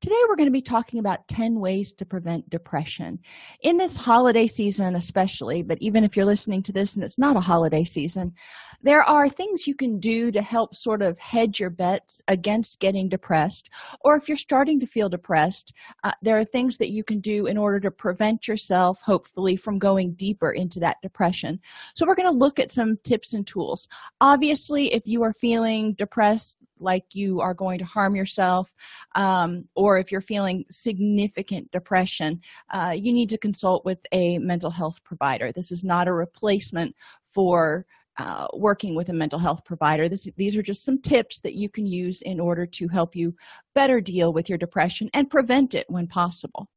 Today, we're going to be talking about 10 ways to prevent depression. In this holiday season, especially, but even if you're listening to this and it's not a holiday season, there are things you can do to help sort of hedge your bets against getting depressed. Or if you're starting to feel depressed, uh, there are things that you can do in order to prevent yourself, hopefully, from going deeper into that depression. So, we're going to look at some tips and tools. Obviously, if you are feeling depressed, like you are going to harm yourself, um, or if you're feeling significant depression, uh, you need to consult with a mental health provider. This is not a replacement for uh, working with a mental health provider. This, these are just some tips that you can use in order to help you better deal with your depression and prevent it when possible.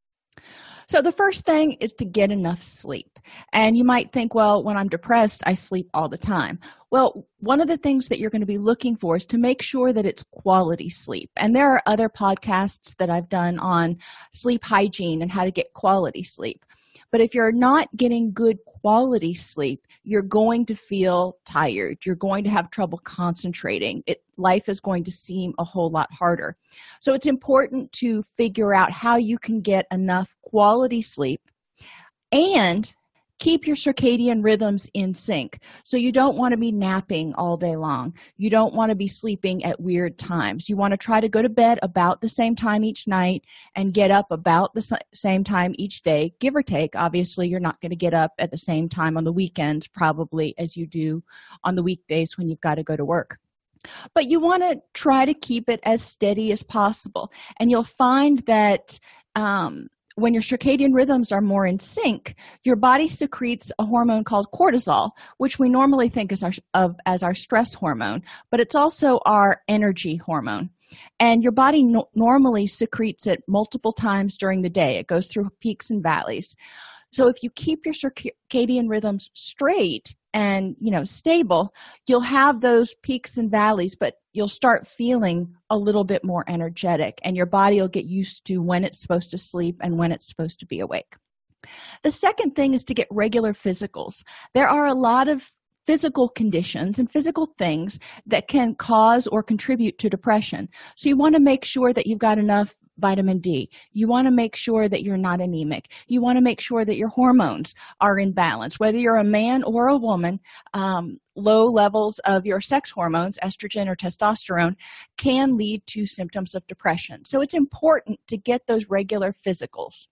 So, the first thing is to get enough sleep. And you might think, well, when I'm depressed, I sleep all the time. Well, one of the things that you're going to be looking for is to make sure that it's quality sleep. And there are other podcasts that I've done on sleep hygiene and how to get quality sleep. But if you're not getting good quality sleep, you're going to feel tired. You're going to have trouble concentrating. It, life is going to seem a whole lot harder. So it's important to figure out how you can get enough quality sleep and keep your circadian rhythms in sync. So you don't want to be napping all day long. You don't want to be sleeping at weird times. You want to try to go to bed about the same time each night and get up about the same time each day, give or take. Obviously, you're not going to get up at the same time on the weekends, probably as you do on the weekdays when you've got to go to work but you want to try to keep it as steady as possible and you'll find that um, when your circadian rhythms are more in sync, your body secretes a hormone called cortisol, which we normally think as our, of as our stress hormone, but it's also our energy hormone. And your body no- normally secretes it multiple times during the day. It goes through peaks and valleys. So if you keep your circadian rhythms straight, and you know stable you'll have those peaks and valleys but you'll start feeling a little bit more energetic and your body will get used to when it's supposed to sleep and when it's supposed to be awake. The second thing is to get regular physicals. There are a lot of physical conditions and physical things that can cause or contribute to depression. So you want to make sure that you've got enough vitamin D. You want to make sure that you're not anemic. You want to make sure that your hormones are in balance. Whether you're a man or a woman, um, low levels of your sex hormones, estrogen or testosterone, can lead to symptoms of depression. So it's important to get those regular physicals.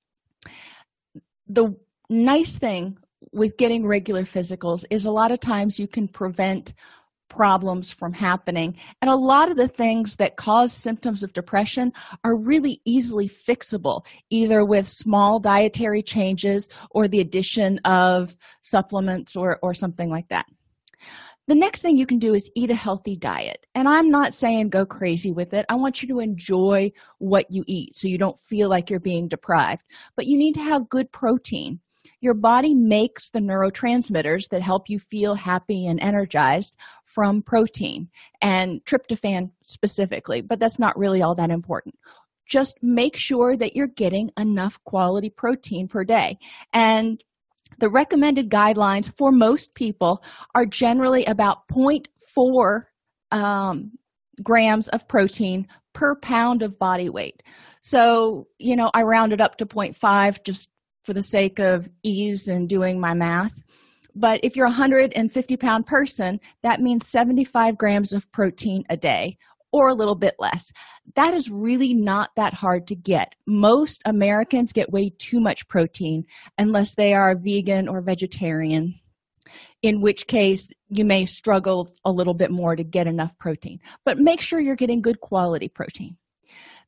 The nice thing with getting regular physicals is a lot of times you can prevent problems from happening. And a lot of the things that cause symptoms of depression are really easily fixable, either with small dietary changes or the addition of supplements or, or something like that. The next thing you can do is eat a healthy diet. And I'm not saying go crazy with it. I want you to enjoy what you eat so you don't feel like you're being deprived. But you need to have good protein your body makes the neurotransmitters that help you feel happy and energized from protein and tryptophan specifically, but that's not really all that important. Just make sure that you're getting enough quality protein per day. And the recommended guidelines for most people are generally about 0.4 um, grams of protein per pound of body weight. So, you know, I rounded up to 0.5 just for the sake of ease and doing my math. But if you're a 150 pound person, that means 75 grams of protein a day or a little bit less. That is really not that hard to get. Most Americans get way too much protein unless they are vegan or vegetarian, in which case you may struggle a little bit more to get enough protein. But make sure you're getting good quality protein.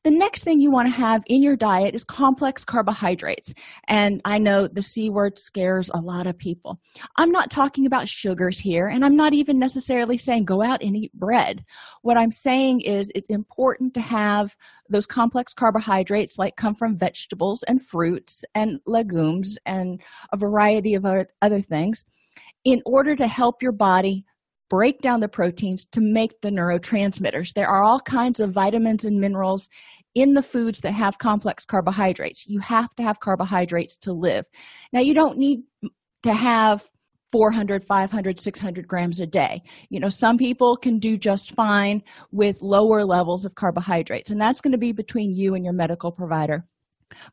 The next thing you want to have in your diet is complex carbohydrates. And i know the c word scares a lot of people. I'm not talking about sugars here and i'm not even necessarily saying go out and eat bread. What i'm saying is it's important to have those complex carbohydrates like come from vegetables and fruits and legumes and a variety of other things in order to help your body break down the proteins to make the neurotransmitters. There are all kinds of vitamins and minerals in the foods that have complex carbohydrates. You have to have carbohydrates to live. Now, you don't need to have 400, 500, 600 grams a day. You know, some people can do just fine with lower levels of carbohydrates, and that's going to be between you and your medical provider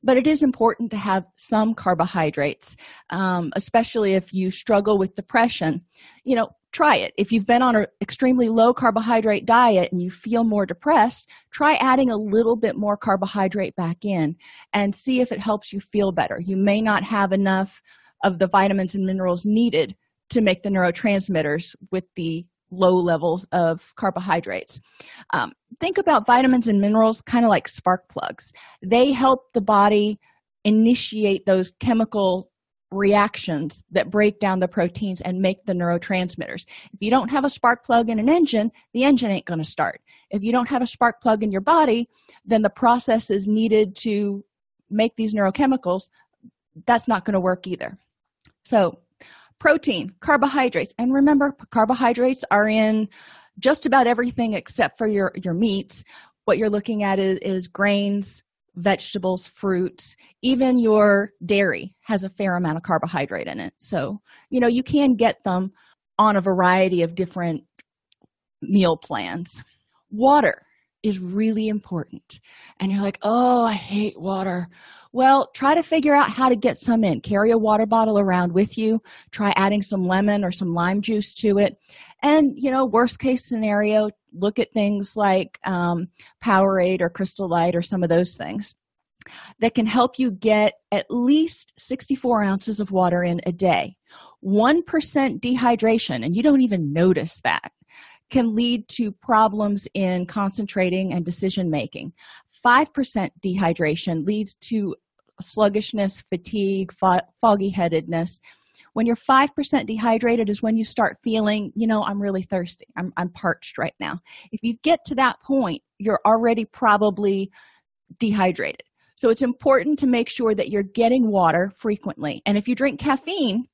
but it is important to have some carbohydrates um, especially if you struggle with depression you know try it. If you've been on an extremely low carbohydrate diet and you feel more depressed try adding a little bit more carbohydrate back in and see if it helps you feel better. You may not have enough of the vitamins and minerals needed to make the neurotransmitters with the low levels of carbohydrates. Um, think about vitamins and minerals kind of like spark plugs, they help the body initiate those chemical reactions that break down the proteins and make the neurotransmitters. If you don't have a spark plug in an engine, the engine ain't going to start. If you don't have a spark plug in your body, then the processes needed to make these neurochemicals, that's not going to work either. So, protein, carbohydrates, and remember, carbohydrates are in just about everything except for your, your meats. What you're looking at is, is grains, vegetables, fruits, even your dairy has a fair amount of carbohydrate in it. So, you know, you can get them on a variety of different meal plans. Water is really important. And you're like, oh, I hate water. Well, try to figure out how to get some in. Carry a water bottle around with you. Try adding some lemon or some lime juice to it. And, you know, worst case scenario, look at things like um, Powerade or Crystal Light or some of those things that can help you get at least 64 ounces of water in a day. 1% dehydration, and you don't even notice that can lead to problems in concentrating and decision making. 5% dehydration leads to sluggishness, fatigue, fo- foggy headedness. When you're 5% dehydrated, is when you start feeling, you know, I'm really thirsty. I'm, I'm parched right now. If you get to that point, you're already probably dehydrated. So it's important to make sure that you're getting water frequently. And if you drink caffeine,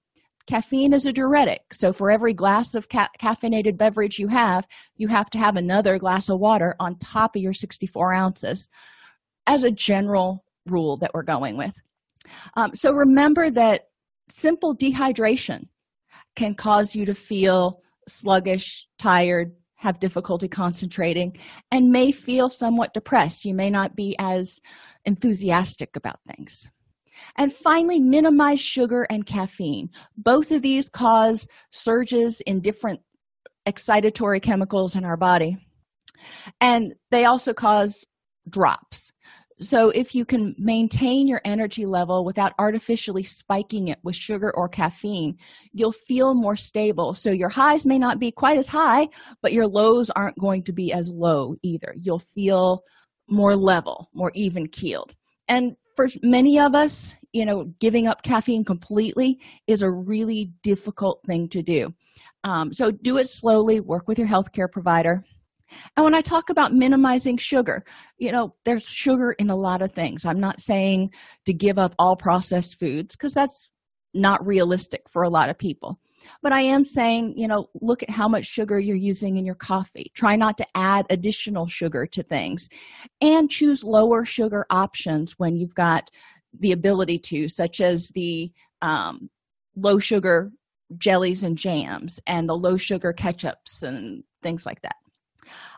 caffeine is a diuretic so for every glass of ca- caffeinated beverage you have you have to have another glass of water on top of your 64 ounces as a general rule that we're going with um, so remember that simple dehydration can cause you to feel sluggish tired have difficulty concentrating and may feel somewhat depressed you may not be as enthusiastic about things and finally, minimize sugar and caffeine. Both of these cause surges in different excitatory chemicals in our body. And they also cause drops. So, if you can maintain your energy level without artificially spiking it with sugar or caffeine, you'll feel more stable. So, your highs may not be quite as high, but your lows aren't going to be as low either. You'll feel more level, more even keeled. And for many of us, you know, giving up caffeine completely is a really difficult thing to do. Um, so do it slowly, work with your healthcare provider. And when I talk about minimizing sugar, you know, there's sugar in a lot of things. I'm not saying to give up all processed foods because that's not realistic for a lot of people. But I am saying, you know, look at how much sugar you're using in your coffee. Try not to add additional sugar to things and choose lower sugar options when you've got the ability to, such as the um, low sugar jellies and jams and the low sugar ketchups and things like that.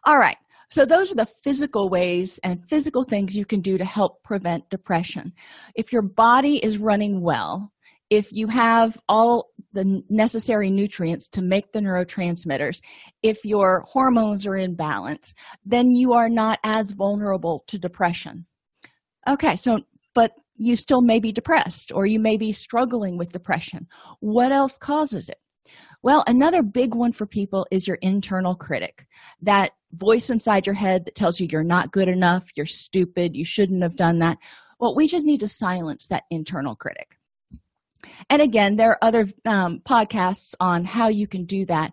All right. So, those are the physical ways and physical things you can do to help prevent depression. If your body is running well, if you have all the necessary nutrients to make the neurotransmitters, if your hormones are in balance, then you are not as vulnerable to depression. Okay, so, but you still may be depressed or you may be struggling with depression. What else causes it? Well, another big one for people is your internal critic, that voice inside your head that tells you you're not good enough, you're stupid, you shouldn't have done that. Well, we just need to silence that internal critic. And again, there are other um, podcasts on how you can do that.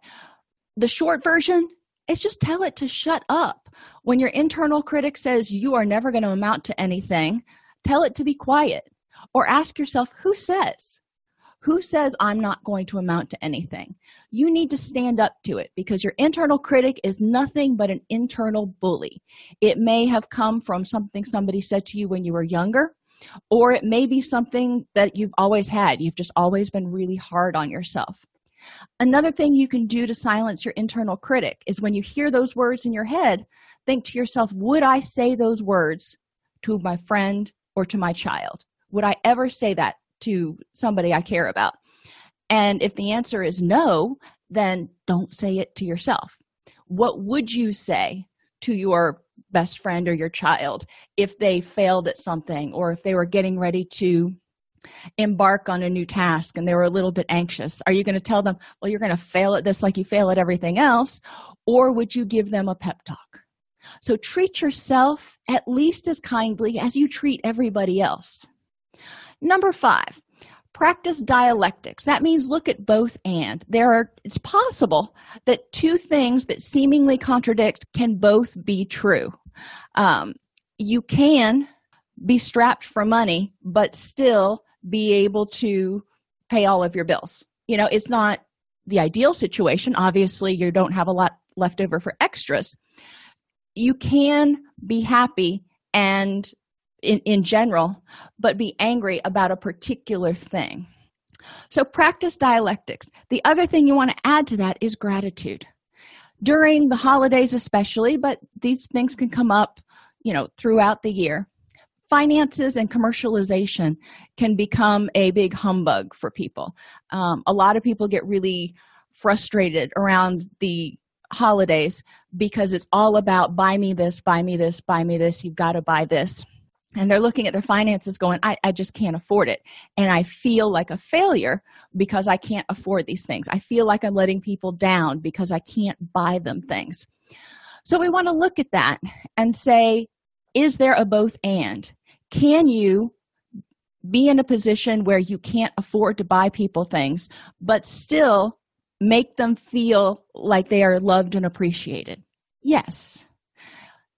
The short version is just tell it to shut up. When your internal critic says you are never going to amount to anything, tell it to be quiet. Or ask yourself, who says? Who says I'm not going to amount to anything? You need to stand up to it because your internal critic is nothing but an internal bully. It may have come from something somebody said to you when you were younger, or it may be something that you've always had. You've just always been really hard on yourself. Another thing you can do to silence your internal critic is when you hear those words in your head, think to yourself, Would I say those words to my friend or to my child? Would I ever say that to somebody I care about? And if the answer is no, then don't say it to yourself. What would you say to your best friend or your child if they failed at something or if they were getting ready to embark on a new task and they were a little bit anxious? Are you going to tell them, well, you're going to fail at this like you fail at everything else? Or would you give them a pep talk? So treat yourself at least as kindly as you treat everybody else. Number five, practice dialectics. That means look at both and. There are it's possible that two things that seemingly contradict can both be true. Um, you can be strapped for money, but still be able to pay all of your bills. You know, it's not the ideal situation. Obviously, you don't have a lot left over for extras. You can be happy and in, in general, but be angry about a particular thing. So practice dialectics. The other thing you want to add to that is gratitude. During the holidays, especially, but these things can come up, you know, throughout the year. Finances and commercialization can become a big humbug for people. Um, a lot of people get really frustrated around the holidays because it's all about buy me this, buy me this, buy me this, you've got to buy this and they're looking at their finances going I, I just can't afford it. And i feel like a failure because i can't afford these things. I feel like i'm letting people down because i can't buy them things. So we want to look at that and say is there a both and? Can you be in a position where you can't afford to buy people things but still make them feel like they are loved and appreciated? Yes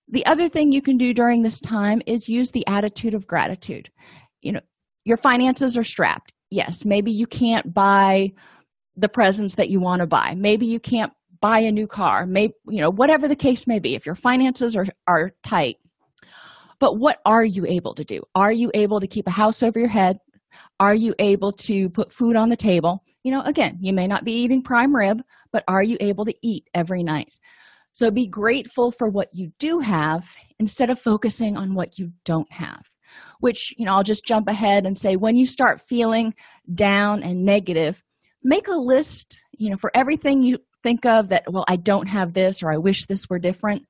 the other thing you can do during this time is use the attitude of gratitude. You know, your finances are strapped. Yes, maybe you can't buy the presents that you want to buy. Maybe you can't buy a new car. Maybe, you know, whatever the case may be. If your finances are, are tight, but what are you able to do? Are you able to keep a house over your head? Are you able to put food on the table? You know, again, you may not be eating prime rib, but are you able to eat every night? So be grateful for what you do have instead of focusing on what you don't have. Which, you know, I'll just jump ahead and say when you start feeling down and negative, make a list, you know, for everything you think of that, well, I don't have this or I wish this were different.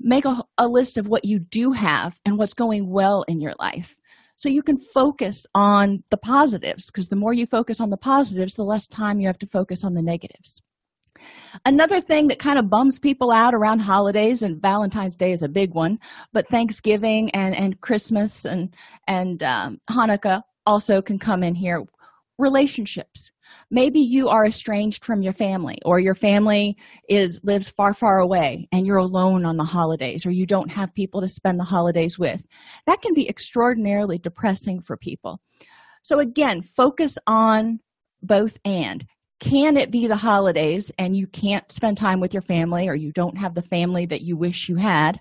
Make a, a list of what you do have and what's going well in your life so you can focus on the positives because the more you focus on the positives the less time you have to focus on the negatives Another thing that kind of bums people out around holidays, and Valentine's Day is a big one, but Thanksgiving and, and Christmas and, and um, Hanukkah also can come in here. Relationships. Maybe you are estranged from your family, or your family is lives far, far away, and you're alone on the holidays, or you don't have people to spend the holidays with. That can be extraordinarily depressing for people. So, again, focus on both and can it be the holidays and you can't spend time with your family or you don't have the family that you wish you had?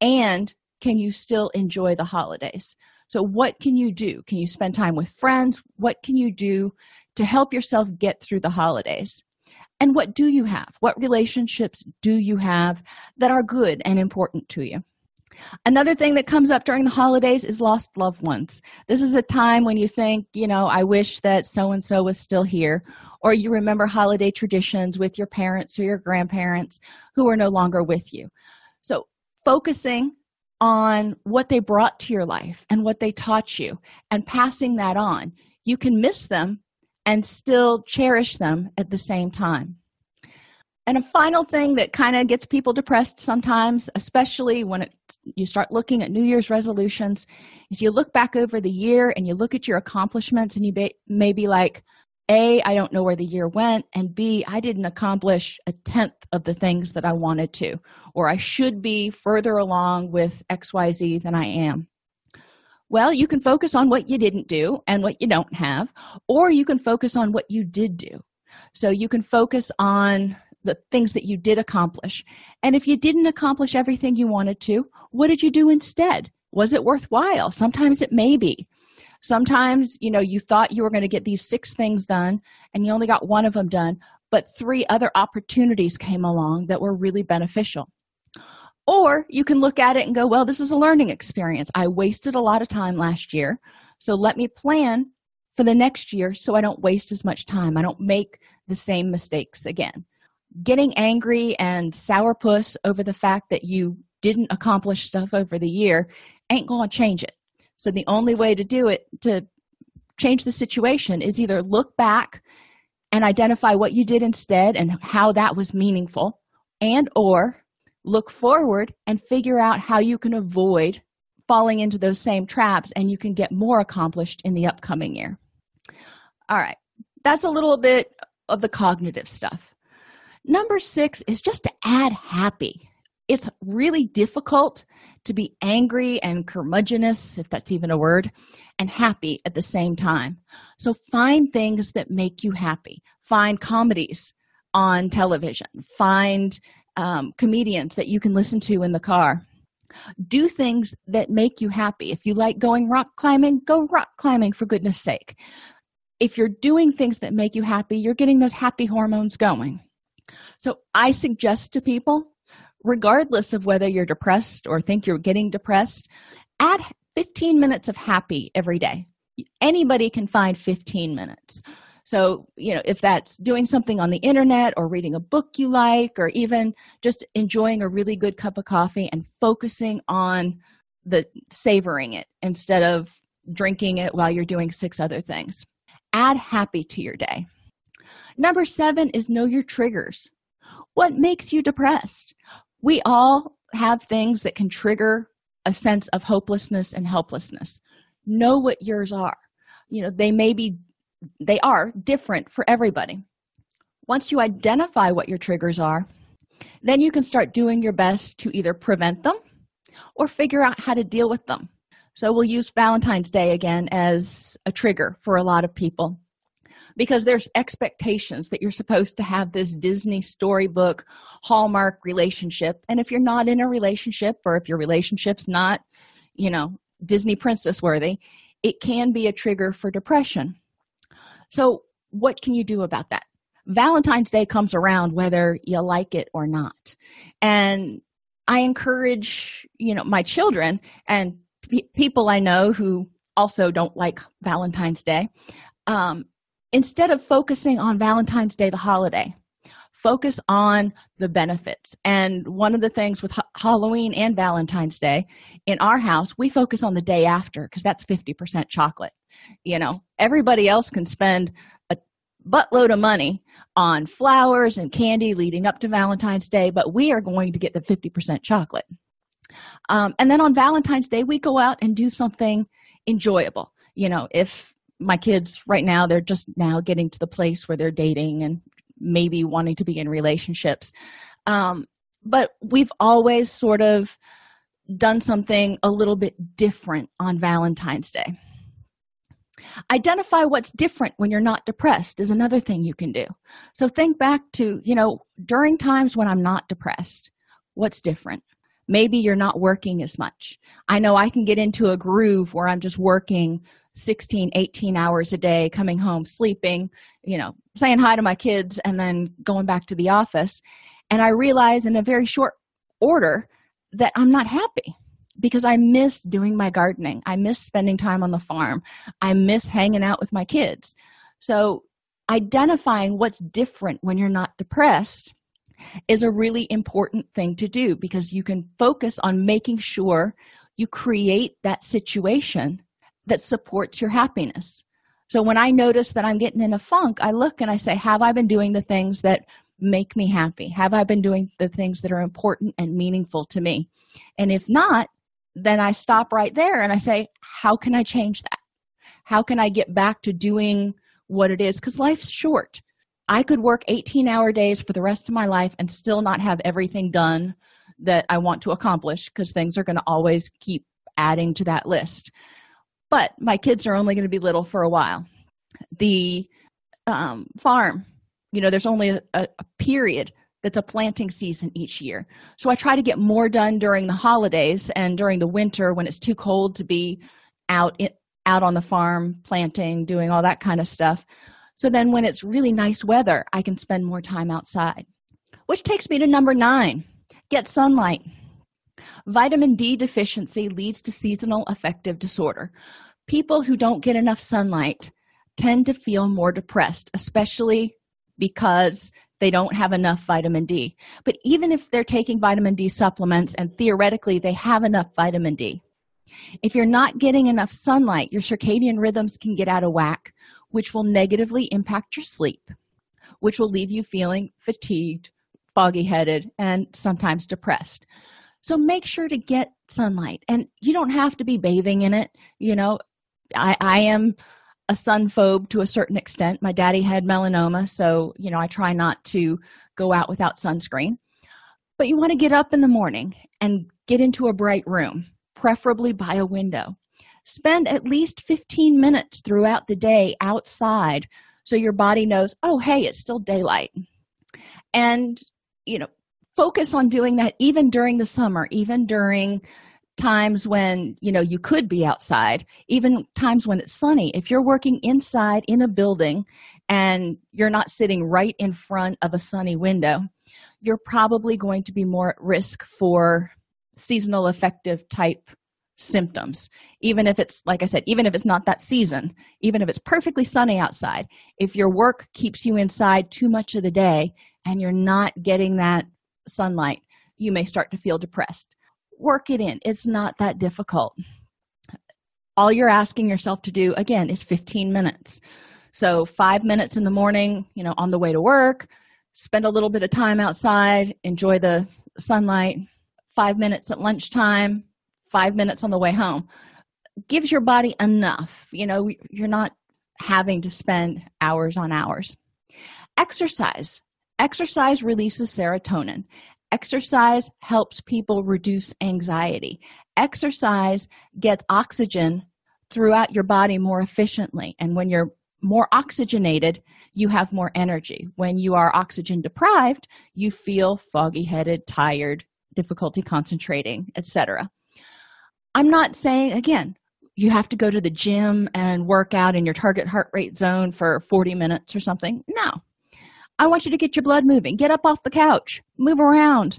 And can you still enjoy the holidays? So what can you do? Can you spend time with friends? What can you do to help yourself get through the holidays? And what do you have? What relationships do you have that are good and important to you Another thing that comes up during the holidays is lost loved ones. This is a time when you think, you know, I wish that so and so was still here, or you remember holiday traditions with your parents or your grandparents who are no longer with you. So, focusing on what they brought to your life and what they taught you and passing that on, you can miss them and still cherish them at the same time. And a final thing that kind of gets people depressed sometimes especially when it, you start looking at new year's resolutions is you look back over the year and you look at your accomplishments and you may, may be like a i don't know where the year went and b i didn't accomplish a tenth of the things that i wanted to or i should be further along with xyz than i am. Well you can focus on what you didn't do and what you don't have or you can focus on what you did do. So you can focus on the things that you did accomplish. And if you didn't accomplish everything you wanted to what did you do instead? Was it worthwhile? Sometimes it may be. Sometimes you know you thought you were going to get these six things done and you only got one of them done but three other opportunities came along that were really beneficial. Or you can look at it and go well this is a learning experience. I wasted a lot of time last year so let me plan for the next year so i don't waste as much time. I don't make the same mistakes again getting angry and sourpuss over the fact that you didn't accomplish stuff over the year ain't going to change it. So the only way to do it to change the situation is either look back and identify what you did instead and how that was meaningful and or look forward and figure out how you can avoid falling into those same traps and you can get more accomplished in the upcoming year. All right. That's a little bit of the cognitive stuff number six is just to add happy it's really difficult to be angry and curmudgeonous, if that's even a word, and happy at the same time. So find things that make you happy. Find comedies on television. Find um, comedians that you can listen to in the car. Do things that make you happy. If you like going rock climbing, go rock climbing for goodness sake. If you're doing things that make you happy, you're getting those happy hormones going. So I suggest to people regardless of whether you're depressed or think you're getting depressed, add 15 minutes of happy every day. Anybody can find 15 minutes. So, you know, if that's doing something on the internet or reading a book you like, or even just enjoying a really good cup of coffee and focusing on the savoring it instead of drinking it while you're doing six other things. Add happy to your day. Number seven is know your triggers. What makes you depressed? we all have things that can trigger a sense of hopelessness and helplessness. Know what yours are. You know they may be they are different for everybody. Once you identify what your triggers are then you can start doing your best to either prevent them or figure out how to deal with them. So we'll use valentine's day again as a trigger for a lot of people because there's expectations that you're supposed to have this Disney storybook hallmark relationship. And if you're not in a relationship or if your relationship's not, you know, Disney princess worthy, it can be a trigger for depression. So, what can you do about that? Valentine's Day comes around whether you like it or not. And I encourage, you know, my children and people I know who also don't like Valentine's Day. Um, instead of focusing on Valentine's Day, the holiday, focus on the benefits. And one of the things with Halloween and Valentine's Day in our house, we focus on the day after because that's 50% chocolate. You know, everybody else can spend a buttload of money on flowers and candy leading up to Valentine's Day, but we are going to get the 50% chocolate. Um, and then on Valentine's Day, we go out and do something enjoyable. You know, if my kids right now they're just now getting to the place where they're dating and maybe wanting to be in relationships. Um, but we've always sort of done something a little bit different on valentine's day. Identify what's different when you're not depressed is another thing you can do. So think back to you know during times when i'm not depressed what's different? Maybe you're not working as much. I know i can get into a groove where i'm just working 16 18 hours a day coming home sleeping you know saying hi to my kids and then going back to the office. And i realize in a very short order that i'm not happy because i miss doing my gardening. I miss spending time on the farm. I miss hanging out with my kids. So identifying what's different when you're not depressed is a really important thing to do because you can focus on making sure you create that situation that supports your happiness. So when I notice that I'm getting in a funk, I look and I say, Have I been doing the things that make me happy? Have I been doing the things that are important and meaningful to me? And if not, then I stop right there and I say, how can I change that? How can I get back to doing what it is? Because life's short. I could work 18 hour days for the rest of my life and still not have everything done that I want to accomplish because things are going to always keep adding to that list. But my kids are only going to be little for a while. The um, farm, you know, there's only a, a period that's a planting season each year. So I try to get more done during the holidays and during the winter when it's too cold to be out in, out on the farm planting, doing all that kind of stuff. So then when it's really nice weather, I can spend more time outside. Which takes me to number 9. Get sunlight. Vitamin D deficiency leads to seasonal affective disorder. People who don't get enough sunlight tend to feel more depressed, especially because they don't have enough vitamin D. But even if they're taking vitamin D supplements and theoretically they have enough vitamin D, if you're not getting enough sunlight, your circadian rhythms can get out of whack, which will negatively impact your sleep, which will leave you feeling fatigued, foggy headed, and sometimes depressed. So make sure to get sunlight. And you don't have to be bathing in it. You know, I, I am a sun phobe to a certain extent. My daddy had melanoma, so you know, I try not to go out without sunscreen. But you want to get up in the morning and get into a bright room, preferably by a window. Spend at least 15 minutes throughout the day outside so your body knows, oh, hey, it's still daylight. And, you know, focus on doing that even during the summer, even during times when you know you could be outside even times when it's sunny. If you're working inside in a building and you're not sitting right in front of a sunny window you're probably going to be more at risk for seasonal affective type symptoms. Even if it's like i said even if it's not that season even if it's perfectly sunny outside if your work keeps you inside too much of the day and you're not getting that sunlight you may start to feel depressed. Work it in. It's not that difficult. All you're asking yourself to do again is 15 minutes. So five minutes in the morning you know on the way to work spend a little bit of time outside enjoy the sunlight. Five minutes at lunchtime five minutes on the way home. Gives your body enough. You know you're not having to spend hours on hours. Exercise exercise releases serotonin Exercise helps people reduce anxiety. Exercise gets oxygen throughout your body more efficiently. And when you're more oxygenated, you have more energy. When you are oxygen deprived, you feel foggy headed, tired, difficulty concentrating, etc. I'm not saying, again, you have to go to the gym and work out in your target heart rate zone for 40 minutes or something. No, I want you to get your blood moving. Get up off the couch, move around.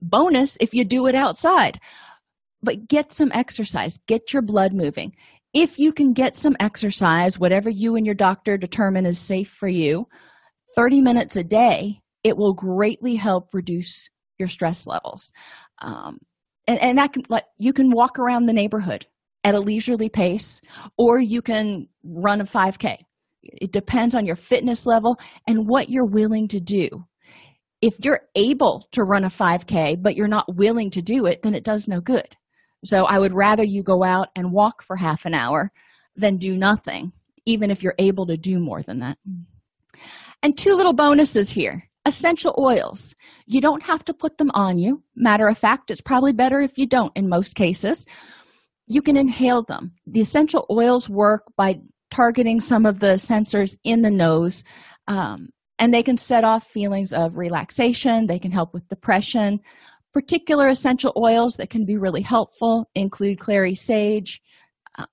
Bonus if you do it outside. But get some exercise, get your blood moving. If you can get some exercise, whatever you and your doctor determine is safe for you, 30 minutes a day, it will greatly help reduce your stress levels. Um, and, and that can like you can walk around the neighborhood at a leisurely pace, or you can run a 5K it depends on your fitness level and what you're willing to do. If you're able to run a 5k but you're not willing to do it then it does no good. So i would rather you go out and walk for half an hour than do nothing even if you're able to do more than that. And two little bonuses here. Essential oils. You don't have to put them on you. Matter of fact it's probably better if you don't in most cases. You can inhale them. The essential oils work by targeting some of the sensors in the nose um, and they can set off feelings of relaxation. They can help with depression. Particular essential oils that can be really helpful include clary sage uh,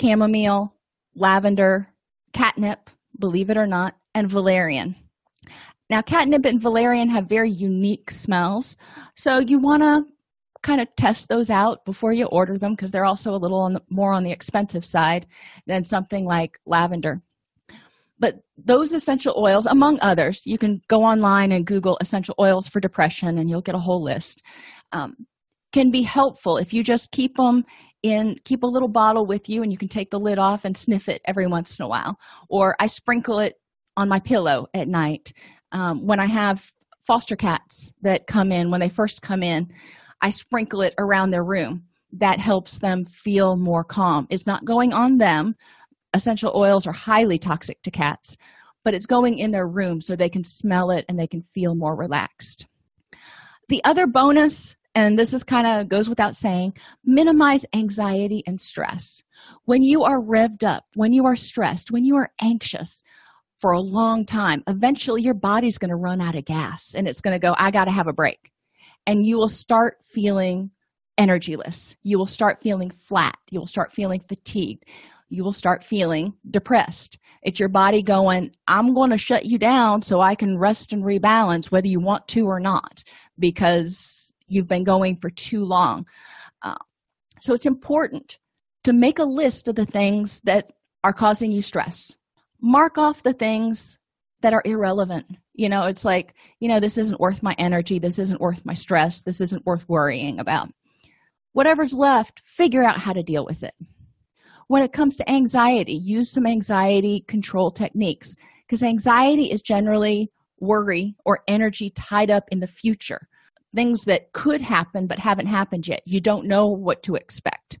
chamomile lavender catnip believe it or not and valerian. Now catnip and valerian have very unique smells so you want to kind of test those out before you order them because they're also a little on the, more on the expensive side than something like lavender. But those essential oils among others you can go online and google essential oils for depression and you'll get a whole list um, can be helpful if you just keep them in keep a little bottle with you and you can take the lid off and sniff it every once in a while. Or i sprinkle it on my pillow at night um, when i have foster cats that come in when they first come in i sprinkle it around their room. That helps them feel more calm. It's not going on them. Essential oils are highly toxic to cats but it's going in their room so they can smell it and they can feel more relaxed. The other bonus and this is kind of goes without saying minimize anxiety and stress. When you are revved up when you are stressed when you are anxious for a long time eventually your body's going to run out of gas and it's going to go i got to have a break and you will start feeling energyless. You will start feeling flat. You will start feeling fatigued. You will start feeling depressed. It's your body going i'm going to shut you down so i can rest and rebalance whether you want to or not because you've been going for too long. Uh, so it's important to make a list of the things that are causing you stress. Mark off the things that are irrelevant you know it's like you know this isn't worth my energy this isn't worth my stress this isn't worth worrying about. Whatever's left figure out how to deal with it. When it comes to anxiety use some anxiety control techniques because anxiety is generally worry or energy tied up in the future. Things that could happen but haven't happened yet. You don't know what to expect.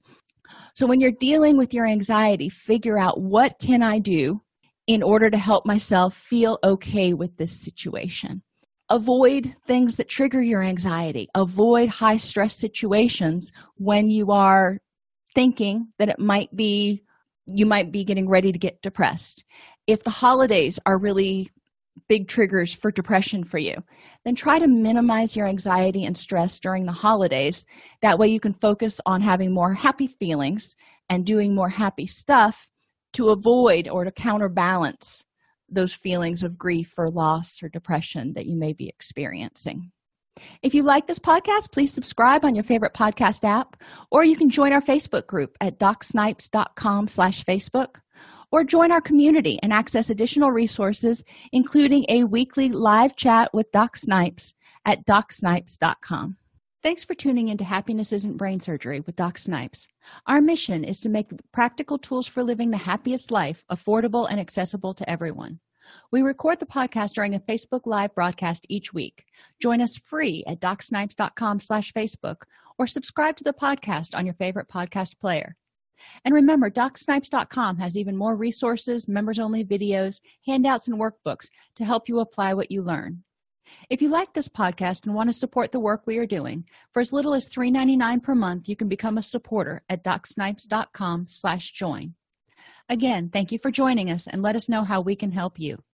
So when you're dealing with your anxiety figure out what can i do in order to help myself feel okay with this situation. Avoid things that trigger your anxiety. Avoid high stress situations when you are thinking that it might be you might be getting ready to get depressed. If the holidays are really big triggers for depression for you, then try to minimize your anxiety and stress during the holidays. That way, you can focus on having more happy feelings and doing more happy stuff to avoid or to counterbalance those feelings of grief or loss or depression that you may be experiencing. If you like this podcast, please subscribe on your favorite podcast app, or you can join our Facebook group at docsnipes.com slash Facebook, or join our community and access additional resources, including a weekly live chat with Doc Snipes at docsnipes.com. Thanks for tuning into Happiness Isn't Brain Surgery with Doc Snipes. Our mission is to make practical tools for living the happiest life affordable and accessible to everyone. We record the podcast during a Facebook Live broadcast each week. Join us free at docsnipes.com slash Facebook or subscribe to the podcast on your favorite podcast player. And remember, docsnipes.com has even more resources, members-only videos, handouts, and workbooks to help you apply what you learn. If you like this podcast and want to support the work we are doing, for as little as $3.99 per month, you can become a supporter at docsnipes.com slash join. Again, thank you for joining us and let us know how we can help you.